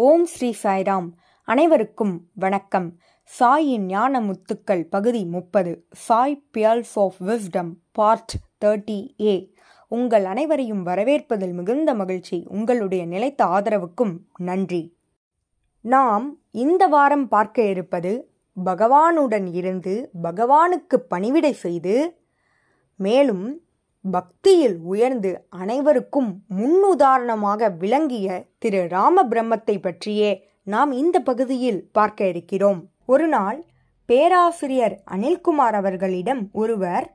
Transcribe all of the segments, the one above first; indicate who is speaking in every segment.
Speaker 1: ஓம் ஸ்ரீ சாய்ராம். அனைவருக்கும் வணக்கம். சாயின் ஞான முத்துக்கள் பகுதி முப்பது. Sai pearls of wisdom part thirty ஏ. உங்கள் அனைவரையும் வரவேற்பதில் மிகுந்த மகிழ்ச்சி. உங்களுடைய நிலைத்த ஆதரவுக்கும் நன்றி. நாம் இந்த வாரம் பார்க்க இருப்பது பகவானுடன் இருந்து பகவானுக்கு பணிவிடை செய்து மேலும் பக்தியில் உயர்ந்து அனைவருக்கும் முன்னுதாரணமாக விளங்கிய திரு ராம பிரம்மத்தை பற்றியே நாம் இந்த பகுதியில் பார்க்க இருக்கிறோம். ஒரு நாள் பேராசிரியர் அனில்குமார் அவர்களிடம் ஒருவர்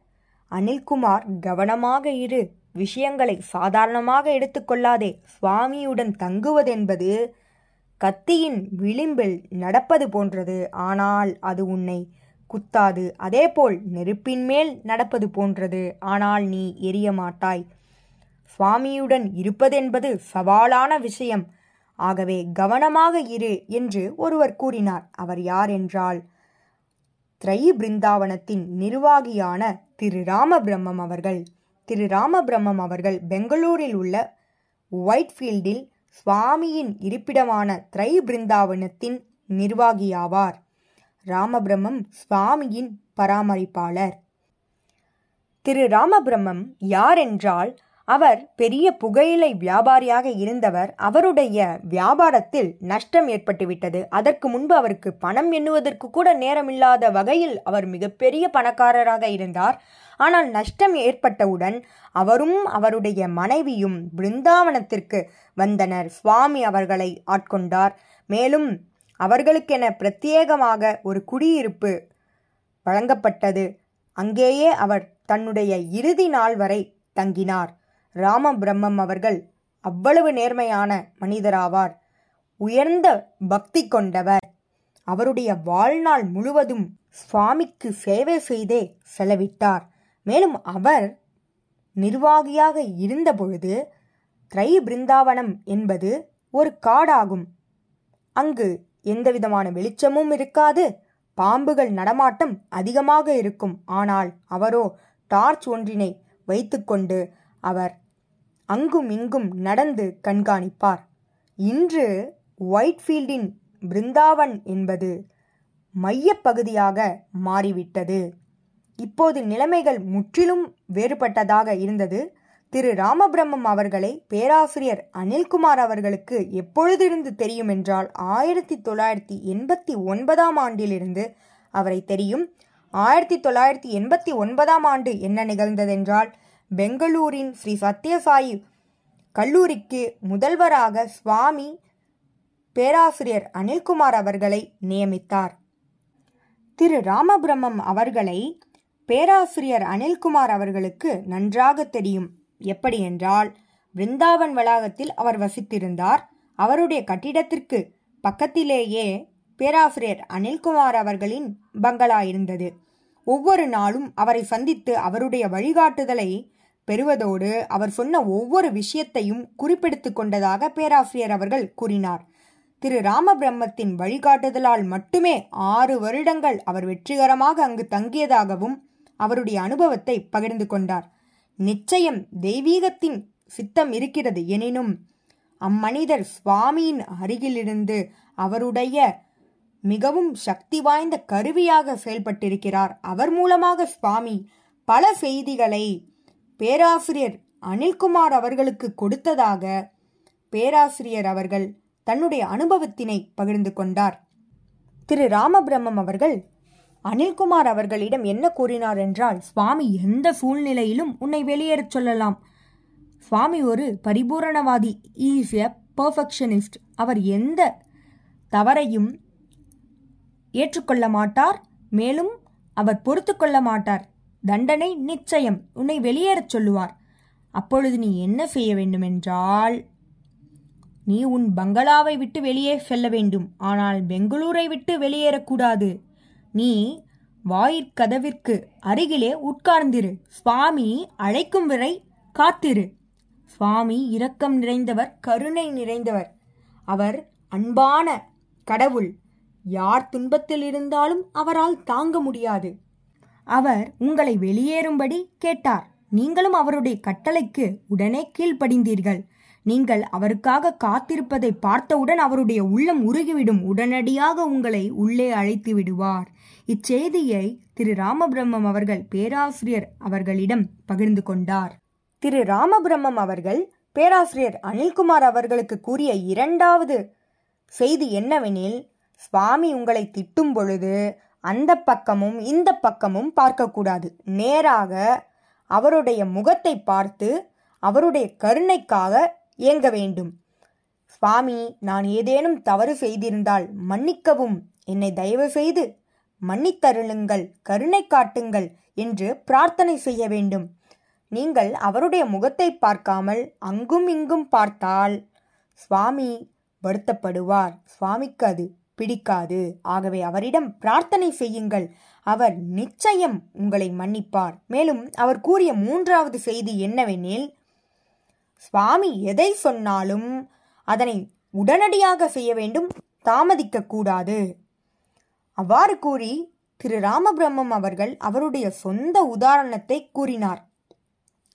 Speaker 1: அனில்குமார் கவனமாக இரு. விஷயங்களை சாதாரணமாக எடுத்துக்கொள்ளாதே சுவாமியுடன் தங்குவதென்பது கத்தியின் விளிம்பில் நடப்பது போன்றது. ஆனால் அது உன்னை குத்தாது. அதேபோல் நெருப்பின் மேல் நடப்பது போன்றது. ஆனால் நீ எரிய மாட்டாய். சுவாமியுடன் இருப்பதென்பது சவாலான விஷயம். ஆகவே கவனமாக இரு என்று ஒருவர் கூறினார். அவர் யார் என்றால் திரை பிருந்தாவனத்தின் நிர்வாகியான திரு ராமபிரம்மம் அவர்கள். திரு ராமபிரம்மம் அவர்கள் பெங்களூரில் உள்ள ஒயிட்ஃபீல்டில் சுவாமியின் இருப்பிடமான திரை பிருந்தாவனத்தின் நிர்வாகியாவார். ராமபிரமம் சுவாமியின் பராமரிப்பாளர். திரு ராமபிரம்மம் யார் என்றால் அவர் பெரிய புகையிலை வியாபாரியாக இருந்தவர். அவருடைய வியாபாரத்தில் நஷ்டம் ஏற்பட்டுவிட்டது. அதற்கு முன்பு அவருக்கு பணம் எண்ணுவதற்கு கூட நேரமில்லாத வகையில் அவர் மிகப்பெரிய பணக்காரராக இருந்தார். ஆனால் நஷ்டம் ஏற்பட்டவுடன் அவரும் அவருடைய மனைவியும் பிருந்தாவனத்திற்கு வந்தனர். சுவாமி அவர்களை ஆட்கொண்டார். மேலும் அவர்களுக்கென பிரத்யேகமாக ஒரு குடியிருப்பு வழங்கப்பட்டது. அங்கேயே அவர் தன்னுடைய இறுதி நாள் வரை தங்கினார். ராம பிரம்மம் அவர்கள் அவ்வளவு நேர்மையான மனிதராவார். உயர்ந்த பக்தி கொண்டவர். அவருடைய வாழ்நாள் முழுவதும் சுவாமிக்கு சேவை செய்தே செலவிட்டார். மேலும் அவர் நிர்வாகியாக இருந்தபொழுது திரை பிருந்தாவனம் என்பது ஒரு காடாகும். அங்கு எந்தவிதமான வெளிச்சமும் இருக்காது. பாம்புகள் நடமாட்டம் அதிகமாக இருக்கும். ஆனால் அவரோ டார்ச் ஒன்றினை வைத்துக்கொண்டு அவர் அங்கும் இங்கும் நடந்து கண்காணிப்பார். இன்று ஒயிட்ஃபீல்டின் பிருந்தாவன் என்பது மையப்பகுதியாக மாறிவிட்டது. இப்போது நிலைமைகள் முற்றிலும் வேறுபட்டதாக இருந்தது. திரு ராமபிரம்மம் அவர்களை பேராசிரியர் அனில்குமார் அவர்களுக்கு எப்பொழுதிருந்து தெரியும் என்றால் ஆயிரத்தி தொள்ளாயிரத்தி எண்பத்தி ஒன்பதாம் ஆண்டிலிருந்து அவரை தெரியும். ஆயிரத்தி தொள்ளாயிரத்தி எண்பத்தி ஒன்பதாம் ஆண்டு என்ன நிகழ்ந்ததென்றால் பெங்களூரின் ஸ்ரீ சத்யசாயி கல்லூரிக்கு முதல்வராக சுவாமி பேராசிரியர் அனில்குமார் அவர்களை நியமித்தார். திரு ராமபிரம்மம் அவர்களை பேராசிரியர் அனில்குமார் அவர்களுக்கு நன்றாக தெரியும். எப்படி என்றால் பிருந்தாவன் வளாகத்தில் அவர் வசித்திருந்தார். அவருடைய கட்டிடத்திற்கு பக்கத்திலேயே பேராசிரியர் அனில்குமார் அவர்களின் பங்களா இருந்தது. ஒவ்வொரு நாளும் அவரை சந்தித்து அவருடைய வழிகாட்டுதலை பெறுவதோடு அவர் சொன்ன ஒவ்வொரு விஷயத்தையும் குறிப்பெடுத்து கொண்டதாக பேராசிரியர் அவர்கள் கூறினார். திரு ராமபிரம்மத்தின் வழிகாட்டுதலால் மட்டுமே ஆறு வருடங்கள் அவர் வெற்றிகரமாக அங்கு தங்கியதாகவும் அவருடைய அனுபவத்தை பகிர்ந்து கொண்டார். நிச்சயம் தெய்வீகத்தின் சித்தம் இருக்கிறது. எனினும் அம்மனிதர் சுவாமியின் அருகிலிருந்து அவருடைய மிகவும் சக்தி வாய்ந்த கருவியாக செயல்பட்டிருக்கிறார். அவர் மூலமாக சுவாமி பல செய்திகளை பேராசிரியர் அனில்குமார் அவர்களுக்கு கொடுத்ததாக பேராசிரியர் அவர்கள் தன்னுடைய அனுபவத்தினை பகிர்ந்து கொண்டார். திரு ராமபிரம்மம் அவர்கள் அனில்குமார் அவர்களிடம் என்ன கூறினார் என்றால் சுவாமி எந்த சூழ்நிலையிலும் உன்னை வெளியேறச் சொல்லலாம். சுவாமி ஒரு பரிபூரணவாதி. இஸ் எ பர்ஃபெக்ஷனிஸ்ட் அவர் எந்த தவறையும் ஏற்றுக்கொள்ள மாட்டார். மேலும் அவர் பொறுத்து கொள்ள மாட்டார். தண்டனை நிச்சயம். உன்னை வெளியேறச் சொல்லுவார். அப்பொழுது நீ என்ன செய்ய வேண்டுமென்றால் நீ உன் பங்களாவை விட்டு வெளியே செல்ல வேண்டும். ஆனால் பெங்களூரை விட்டு வெளியேறக்கூடாது நீ வாயிற்கதவிற்கு அருகிலே உட்கார்ந்திரு. சுவாமி அழைக்கும் வரை காத்திரு. சுவாமி இரக்கம் நிறைந்தவர் கருணை நிறைந்தவர். அவர் அன்பான கடவுள். யார் துன்பத்தில் இருந்தாலும் அவரால் தாங்க முடியாது. அவர் உங்களை வெளியேறும்படி கேட்டார். நீங்களும் அவருடைய கட்டளைக்கு உடனே கீழ்ப்படிந்தீர்கள். நீங்கள் அவருக்காக காத்திருப்பதை பார்த்தவுடன் அவருடைய உள்ளம் உருகிவிடும். உடனடியாக உங்களை உள்ளே அழைத்து விடுவார். இச்செய்தியை திரு ராமபிரம்மம் அவர்கள் பேராசிரியர் அவர்களிடம் பகிர்ந்து கொண்டார். திரு ராமபிரம்மம் அவர்கள் பேராசிரியர் அனில்குமார் அவர்களுக்கு கூறிய இரண்டாவது செய்தி என்னவெனில் சுவாமி உங்களை திட்டும் பொழுது அந்த பக்கமும் இந்த பக்கமும் பார்க்கக்கூடாது. நேராக அவருடைய முகத்தை பார்த்து அவருடைய கருணைக்காக இயங்க வேண்டும். சுவாமி நான் ஏதேனும் தவறு செய்திருந்தால் மன்னிக்கவும். என்னை தயவு செய்து மன்னித்தருளுங்கள் கருணை காட்டுங்கள் என்று பிரார்த்தனை செய்ய வேண்டும். நீங்கள் அவருடைய முகத்தை பார்க்காமல் அங்கும் இங்கும் பார்த்தால் சுவாமி வருத்தப்படுவார். சுவாமிக்கு அது பிடிக்காது. ஆகவே அவரிடம் பிரார்த்தனை செய்யுங்கள். அவர் நிச்சயம் உங்களை மன்னிப்பார். மேலும் அவர் கூறிய மூன்றாவது செய்தி என்னவெனில் சுவாமி எதை சொன்னாலும் அதனை உடனடியாக செய்ய வேண்டும் தாமதிக்க கூடாது. அவ்வாறு கூறி திரு ராமபிரம்மம் அவர்கள் அவருடைய சொந்த உதாரணத்தை கூறினார்.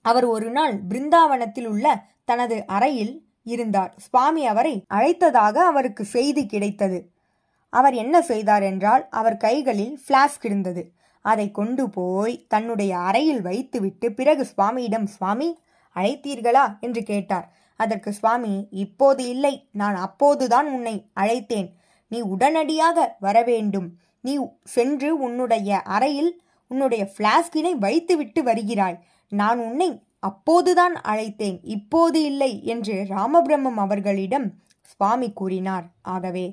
Speaker 1: அவர் ஒரு நாள் பிருந்தாவனத்தில் உள்ள தனது அறையில் இருந்தார். சுவாமி அவரை அழைத்ததாக அவருக்கு செய்தி கிடைத்தது. அவர் என்ன செய்தார் என்றால் அவர் கைகளில் பிளாஸ்க் இருந்தது. அதை கொண்டு போய் தன்னுடைய அறையில் வைத்துவிட்டு பிறகு சுவாமியிடம் சுவாமி அழைத்தீர்களா? என்று கேட்டார். அதற்கு சுவாமி இப்போது இல்லை. நான் அப்போதுதான் உன்னை அழைத்தேன். நீ உடனடியாக வரவேண்டும். நீ சென்று உன்னுடைய அறையில் உன்னுடைய பிளாஸ்கினை வைத்துவிட்டு வருகிறாய். நான் உன்னை அப்போதுதான் அழைத்தேன். இப்போது இல்லை என்று ராமபிரம்மம் அவர்களிடம் சுவாமி கூறினார். ஆகவே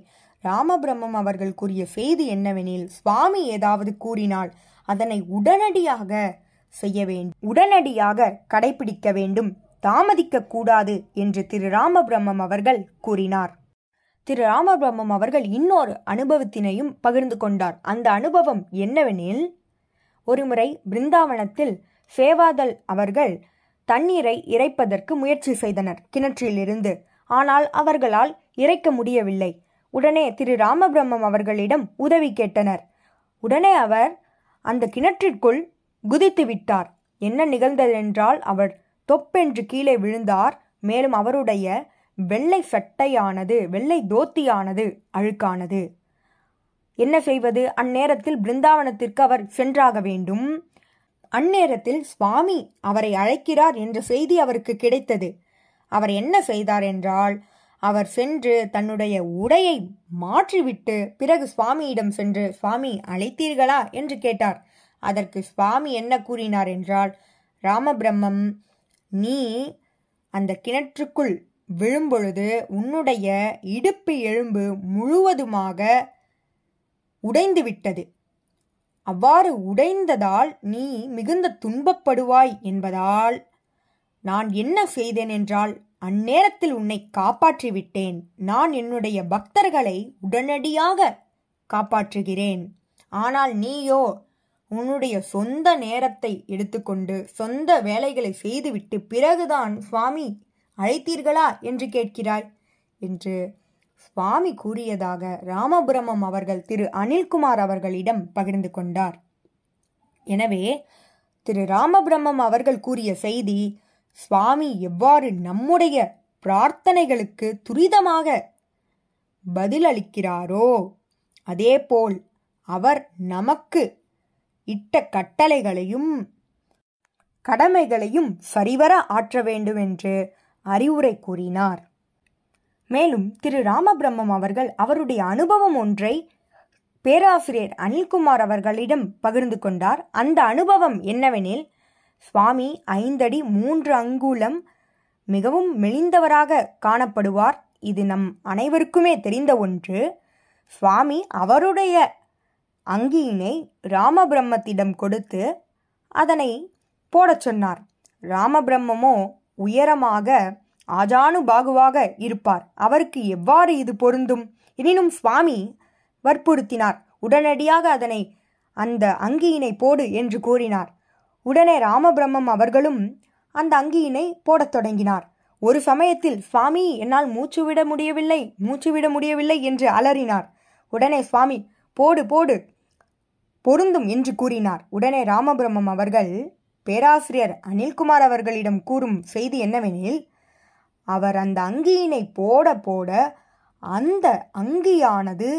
Speaker 1: ராமபிரம்மம் அவர்கள் கூறிய செய்தி என்னவெனில் சுவாமி ஏதாவது கூறினால் அதனை உடனடியாக செய்ய வேண்டும் உடனடியாக கடைபிடிக்க வேண்டும். தாமதிக்க கூடாது என்று திரு ராமபிரம்மம் அவர்கள் கூறினார். திரு ராமபிரம்மம் அவர்கள் இன்னொரு அனுபவத்தினையும் பகிர்ந்து கொண்டார். அந்த அனுபவம் என்னவெனில் ஒருமுறை பிருந்தாவனத்தில் சேவாதல் அவர்கள் தண்ணீரை இறைப்பதற்கு முயற்சி செய்தனர். கிணற்றிலிருந்து. ஆனால் அவர்களால் இறைக்க முடியவில்லை. உடனே திரு ராமபிரம்மம் அவர்களிடம் உதவி கேட்டனர். உடனே அவர் அந்த கிணற்றிற்குள் குதித்து விட்டார். என்ன நிகழ்ந்ததென்றால் அவர் தொப்பென்று கீழே விழுந்தார். மேலும் அவருடைய வெள்ளை சட்டையானது வெள்ளை தோத்தியானது அழுக்கானது. என்ன செய்வது? அந்நேரத்தில் பிருந்தாவனத்திற்கு அவர் சென்றாக வேண்டும். அந்நேரத்தில் சுவாமி அவரை அழைக்கிறார் என்ற செய்தி அவருக்கு கிடைத்தது. அவர் என்ன செய்தார் என்றால் அவர் சென்று தன்னுடைய உடையை மாற்றிவிட்டு பிறகு சுவாமியிடம் சென்று சுவாமி அழைத்தீர்களா? என்று கேட்டார். அதற்கு சுவாமி என்ன கூறினார் என்றால் ராமபிரம்மம் நீ அந்த கிணற்றுக்குள் விழும்பொழுது உன்னுடைய இடுப்பு எலும்பு முழுவதுமாக உடைந்து விட்டது அவ்வாறு உடைந்ததால் நீ மிகுந்த துன்பப்படுவாய் என்பதால் நான் என்ன செய்தேன் என்றால் அந்நேரத்தில் உன்னை காப்பாற்றிவிட்டேன். நான் என்னுடைய பக்தர்களை உடனடியாக காப்பாற்றுகிறேன். ஆனால் நீயோ உன்னுடைய சொந்த நேரத்தை எடுத்துக்கொண்டு சொந்த வேலைகளை செய்துவிட்டு பிறகுதான் சுவாமி அழைத்தீர்களா என்று கேட்கிறாய் என்று சுவாமி கூறியதாக ராமபுரமம் அவர்கள் திரு அனில்குமார் அவர்களிடம் பகிர்ந்து கொண்டார். எனவே திரு ராமபிரம்மம் அவர்கள் கூறிய செய்தி சுவாமி எவ்வாறு நம்முடைய பிரார்த்தனைகளுக்கு துரிதமாக பதிலளிக்கிறாரோ அதேபோல் அவர் நமக்கு இட்ட கட்டளைகளையும் கடமைகளையும் சரிவர ஆற்ற வேண்டும் என்று அறிவுரை கூறினார். மேலும் திரு ராமபிரம்மம் அவர்கள் அவருடைய அனுபவம் ஒன்றை பேராசிரியர் அனில்குமார் அவர்களிடம் பகிர்ந்து கொண்டார். அந்த அனுபவம் என்னவெனில் சுவாமி ஐந்தடி மூன்று அங்குலம் மிகவும் மெலிந்தவராக காணப்படுவார். இது நம் அனைவருக்குமே தெரிந்த ஒன்று. சுவாமி அவருடைய அங்கியினை ராமபிரம்மத்திடம் கொடுத்து அதனை போடச் சொன்னார். ராமபிரம்மமோ உயரமாக ஆஜானு பாகுவாக இருப்பார். அவருக்கு எவ்வாறு இது பொருந்தும்? எனினும் சுவாமி வற்புறுத்தினார். உடனடியாக அதனை அந்த அங்கியினை போடு என்று கூறினார். உடனே ராமபிரம்மம் அவர்களும் அந்த அங்கியினை போடத் தொடங்கினார். ஒரு சமயத்தில் சுவாமி என்னால் மூச்சு விட முடியவில்லை மூச்சு விட முடியவில்லை என்று அலறினார். உடனே சுவாமி போடு போடு பொருந்தும் என்று கூறினார். உடனே ராமபிரமம் அவர்கள் பேராசிரியர் அனில்குமார் அவர்களிடம் கூறும் செய்தி என்னவெனில் அவர் அந்த அங்கியினை போட போட அந்த அங்கியானது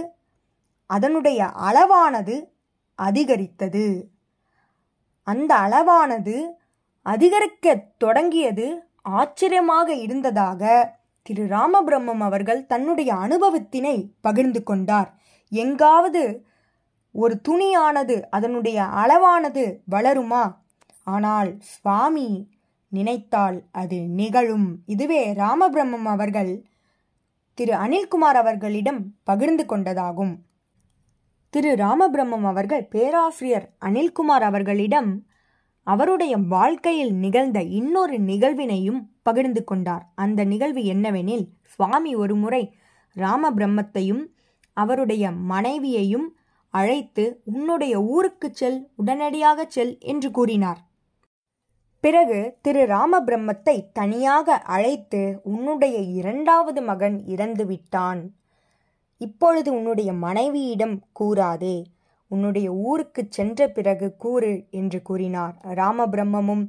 Speaker 1: அதனுடைய அளவானது அதிகரித்தது. அந்த அளவானது அதிகரிக்க தொடங்கியது ஆச்சரியமாக இருந்ததாக திரு ராமபிரம்மம் அவர்கள் தன்னுடைய அனுபவத்தினை பகிர்ந்து கொண்டார். எங்காவது ஒரு துணியானது அதனுடைய அளவானது வளருமா? ஆனால் சுவாமி நினைத்தால் அது நிகழும். இதுவே ராமபிரம்மம் அவர்கள் திரு அனில்குமார் அவர்களிடம் பகிர்ந்து கொண்டதாகும். திரு ராமபிரம்மம் அவர்கள் பேராசிரியர் அனில்குமார் அவர்களிடம் அவருடைய வாழ்க்கையில் நிகழ்ந்த இன்னொரு நிகழ்வினையும் பகிர்ந்து கொண்டார். அந்த நிகழ்வு என்னவெனில் சுவாமி ஒருமுறை ராமபிரம்மத்தையும் அவருடைய மனைவியையும் அழைத்து உன்னுடைய ஊருக்குச் செல் உடனடியாக செல் என்று கூறினார். பிறகு திரு ராமபிரம்மத்தை தனியாக அழைத்து உன்னுடைய இரண்டாவது மகன் இறந்து விட்டான் இப்பொழுது உன்னுடைய மனைவியிடம் கூறாதே. உன்னுடைய ஊருக்கு சென்ற பிறகு கூறு என்று கூறினார். ராமபிரம்மமும்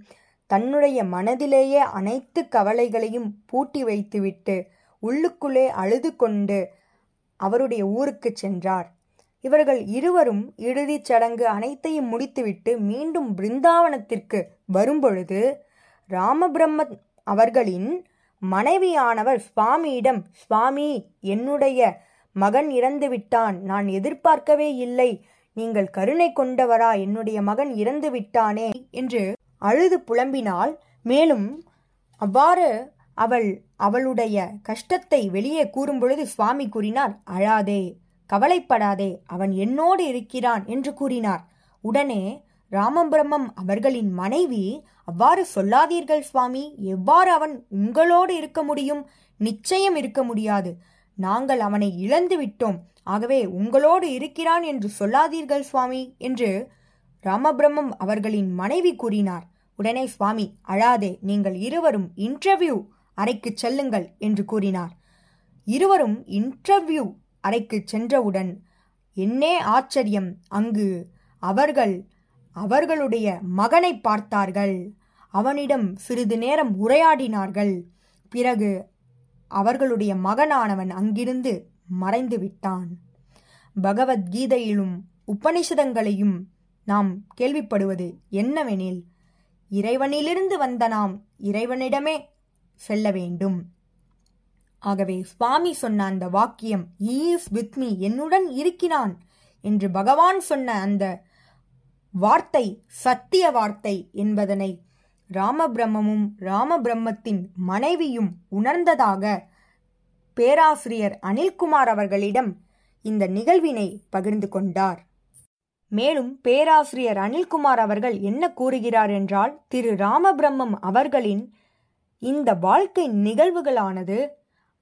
Speaker 1: தன்னுடைய மனதிலேயே அனைத்து கவலைகளையும் பூட்டி வைத்துவிட்டு உள்ளுக்குள்ளே அழுது கொண்டு அவருடைய ஊருக்கு சென்றார். இவர்கள் இருவரும் இறுதிச் சடங்கு அனைத்தையும் முடித்துவிட்டு மீண்டும் பிருந்தாவனத்திற்கு வரும்பொழுது ராமபிரம்ம அவர்களின் மனைவியானவர் சுவாமியிடம் சுவாமி என்னுடைய மகன் இறந்துவிட்டான். நான் எதிர்பார்க்கவே இல்லை. நீங்கள் கருணை கொண்டவரா? என்னுடைய மகன் இறந்து விட்டானே என்று அழுது புலம்பினாள். மேலும் அவ்வாறு அவள் அவளுடைய கஷ்டத்தை வெளியே கூறும்பொழுது சுவாமி கூறினார் அழாதே. கவலைப்படாதே அவன் என்னோடு இருக்கிறான் என்று கூறினார். உடனே ராமபிரம்மம் அவர்களின் மனைவி அவ்வாறு சொல்லாதீர்கள் சுவாமி எவ்வாறு அவன் உங்களோடு இருக்க முடியும்? நிச்சயம் இருக்க முடியாது. நாங்கள் அவனை இழந்து விட்டோம். ஆகவே உங்களோடு இருக்கிறான் என்று சொல்லாதீர்கள் சுவாமி என்று ராமபிரம்மம் அவர்களின் மனைவி கூறினார். உடனே சுவாமி அழாதே நீங்கள் இருவரும் இன்டர்வியூ அறைக்கு செல்லுங்கள் என்று கூறினார். இருவரும் இன்டர்வியூ அறைக்குச் சென்றவுடன் என்னே ஆச்சரியம்! அங்கு அவர்கள் அவர்களுடைய மகனை பார்த்தார்கள். அவனிடம் சிறிது நேரம் உரையாடினார்கள். பிறகு அவர்களுடைய மகனானவன் அங்கிருந்து மறைந்து விட்டான். பகவத்கீதையிலும் உபனிஷதங்களையும் நாம் கேள்விப்படுவது என்னவெனில் இறைவனிலிருந்து வந்த நாம் இறைவனிடமே செல்ல வேண்டும். ஆகவே சுவாமி சொன்ன அந்த வாக்கியம் ஈஸ் வித் மீ என்னுடன் இருக்கிறான் என்று பகவான் சொன்ன அந்த வார்த்தை சத்திய வார்த்தை என்பதனை ராமபிரம்மமும் ராமபிரம்மத்தின் மனைவியும் உணர்ந்ததாக பேராசிரியர் அனில்குமார் அவர்களிடம் இந்த நிகழ்வினை பகிர்ந்து கொண்டார். மேலும் பேராசிரியர் அனில்குமார் அவர்கள் என்ன கூறுகிறார் என்றால் திரு ராமபிரம்மம் அவர்களின் இந்த வாழ்க்கை நிகழ்வுகளானது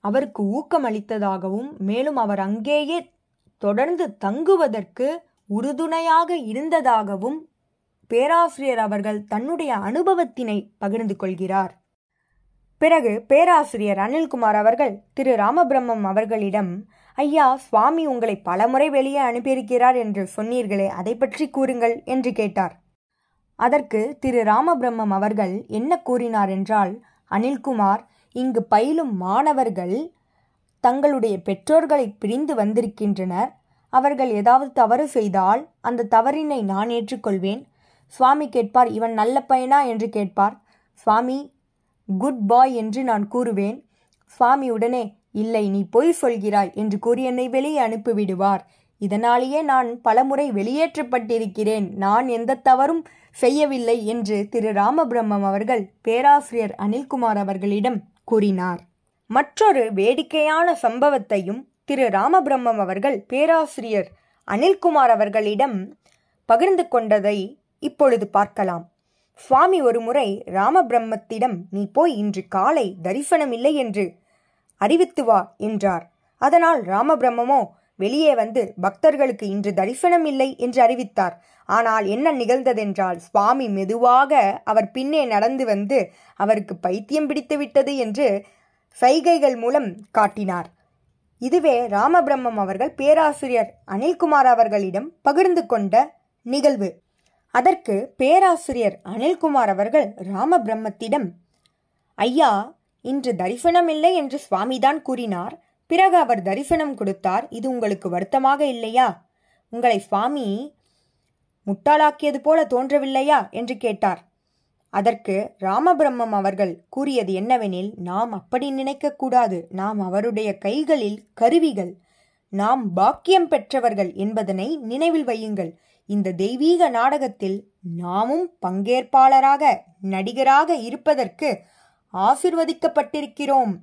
Speaker 1: அவருக்கு ஊக்கமளித்ததாகவும் மேலும் அவர் அங்கேயே தொடர்ந்து தங்குவதற்கு உறுதுணையாக இருந்ததாகவும் பேராசிரியர் அவர்கள் தன்னுடைய அனுபவத்தினை பகிர்ந்து கொள்கிறார். பிறகு பேராசிரியர் அனில்குமார் அவர்கள் திரு ராமபிரம்மம் அவர்களிடம் ஐயா சுவாமி உங்களை பலமுறை வெளியே அனுப்பியிருக்கிறார் என்று சொன்னீர்களே அதை பற்றி கூறுங்கள் என்று கேட்டார். அதற்கு திரு ராமபிரம்மம் அவர்கள் என்ன கூறினார் என்றால் அனில்குமார் இங்கு பயிலும் மாணவர்கள் தங்களுடைய பெற்றோர்களை பிரிந்து வந்திருக்கின்றனர். அவர்கள் ஏதாவது தவறு செய்தால் அந்த தவறினை நான் ஏற்றுக்கொள்வேன். சுவாமி கேட்பார் இவன் நல்ல பையனா? என்று கேட்பார். சுவாமி குட் பாய் என்று நான் கூறுவேன். சுவாமி உடனே இல்லை நீ பொய் சொல்கிறாய் என்று கூறி என்னை வெளியே அனுப்பிவிடுவார். இதனாலேயே நான் பலமுறை வெளியேற்றப்பட்டிருக்கிறேன். நான் எந்த தவறும் செய்யவில்லை என்று திரு. ராமபிரம்மம் அவர்கள் பேராசிரியர் அனில்குமார் அவர்களிடம் கூறினார். மற்றொரு வேடிக்கையான சம்பவத்தையும் திரு ராமபிரம்மம் அவர்கள் பேராசிரியர் அனில்குமார் அவர்களிடம் பகிர்ந்து கொண்டதை இப்பொழுது பார்க்கலாம். சுவாமி ஒருமுறை ராமபிரம்மத்திடம் நீ போய் இன்று காலை தரிசனம் இல்லை என்று அறிவித்து வா என்றார். அதனால் ராமபிரம்மமோ வெளியே வந்து பக்தர்களுக்கு இன்று தரிசனம் இல்லை என்று அறிவித்தார். ஆனால் என்ன நிகழ்ந்ததென்றால் சுவாமி மெதுவாக அவர் பின்னே நடந்து வந்து அவருக்கு பைத்தியம் பிடித்துவிட்டது என்று சைகைகள் மூலம் காட்டினார். இதுவே ராமபிரம்மம் அவர்கள் பேராசிரியர் அனில்குமார் அவர்களிடம் பகிர்ந்து கொண்ட நிகழ்வு. அதற்கு பேராசிரியர் அனில்குமார் அவர்கள் ராமபிரம்மத்திடம் ஐயா இன்று தரிசனமில்லை என்று சுவாமிதான் கூறினார். பிறகு அவர் தரிசனம் கொடுத்தார் இது உங்களுக்கு வருத்தமாக இல்லையா? உங்களை சுவாமி முட்டாளாக்கியது போல தோன்றவில்லையா? என்று கேட்டார். அதற்கு ராமபிரம்மம் அவர்கள் கூறியது என்னவெனில் நாம் அப்படி நினைக்கக்கூடாது நாம் அவருடைய கைகளில் கருவிகள். நாம் பாக்கியம் பெற்றவர்கள் என்பதனை நினைவில் வையுங்கள். இந்த தெய்வீக நாடகத்தில் நாமும் பங்கேற்பாளராக நடிகராக இருப்பதற்கு ஆசிர்வதிக்கப்பட்டிருக்கிறோம்.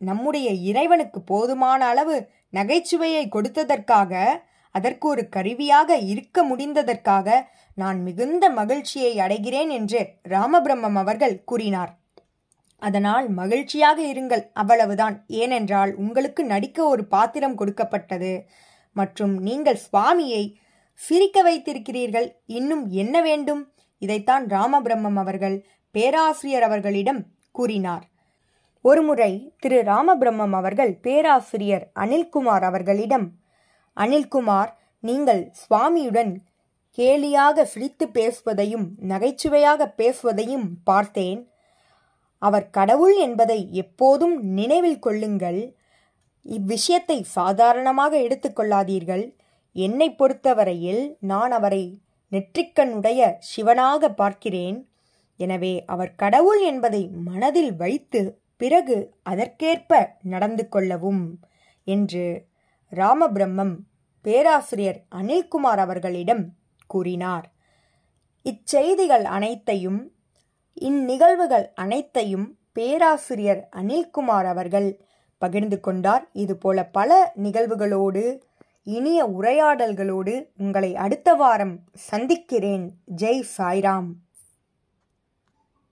Speaker 1: நம்முடைய இறைவனுக்கு போதுமான அளவு நகைச்சுவையை கொடுத்ததற்காக அதற்கு ஒரு கருவியாக இருக்க முடிந்ததற்காக நான் மிகுந்த மகிழ்ச்சியை அடைகிறேன் என்று ராமபிரம்மம் அவர்கள் கூறினார். அதனால் மகிழ்ச்சியாக இருங்கள் அவ்வளவுதான். ஏனென்றால் உங்களுக்கு நடிக்க ஒரு பாத்திரம் கொடுக்கப்பட்டது. மற்றும் நீங்கள் சுவாமியை சிரிக்க வைத்திருக்கிறீர்கள். இன்னும் என்ன வேண்டும்? இதைத்தான் ராமபிரம்மம் அவர்கள் பேராசிரியர் அவர்களிடம் கூறினார். ஒருமுறை திரு ராமபிரம்மம் அவர்கள் பேராசிரியர் அனில்குமார் அவர்களிடம் அனில்குமார் நீங்கள் சுவாமியுடன் கேலியாக சிரித்து பேசுவதையும் நகைச்சுவையாக பேசுவதையும் பார்த்தேன். அவர் கடவுள் என்பதை எப்போதும் நினைவில் கொள்ளுங்கள். இவ்விஷயத்தை சாதாரணமாக எடுத்துக்கொள்ளாதீர்கள் என்னை பொறுத்தவரையில் நான் அவரை நெற்றிக்கண்ணுடைய சிவனாக பார்க்கிறேன். எனவே அவர் கடவுள் என்பதை மனதில் வைத்து பிறகு அதற்கேற்ப நடந்து கொள்ளவும் என்று ராமபிரம்மம் பேராசிரியர் அனில்குமார் அவர்களிடம் கூறினார். இச்செய்திகள் அனைத்தையும் இந்நிகழ்வுகள் அனைத்தையும் பேராசிரியர் அனில்குமார் அவர்கள் பகிர்ந்து கொண்டார். இதுபோல பல நிகழ்வுகளோடு இனிய உரையாடல்களோடு உங்களை அடுத்த வாரம் சந்திக்கிறேன். ஜெய் சாய்ராம்.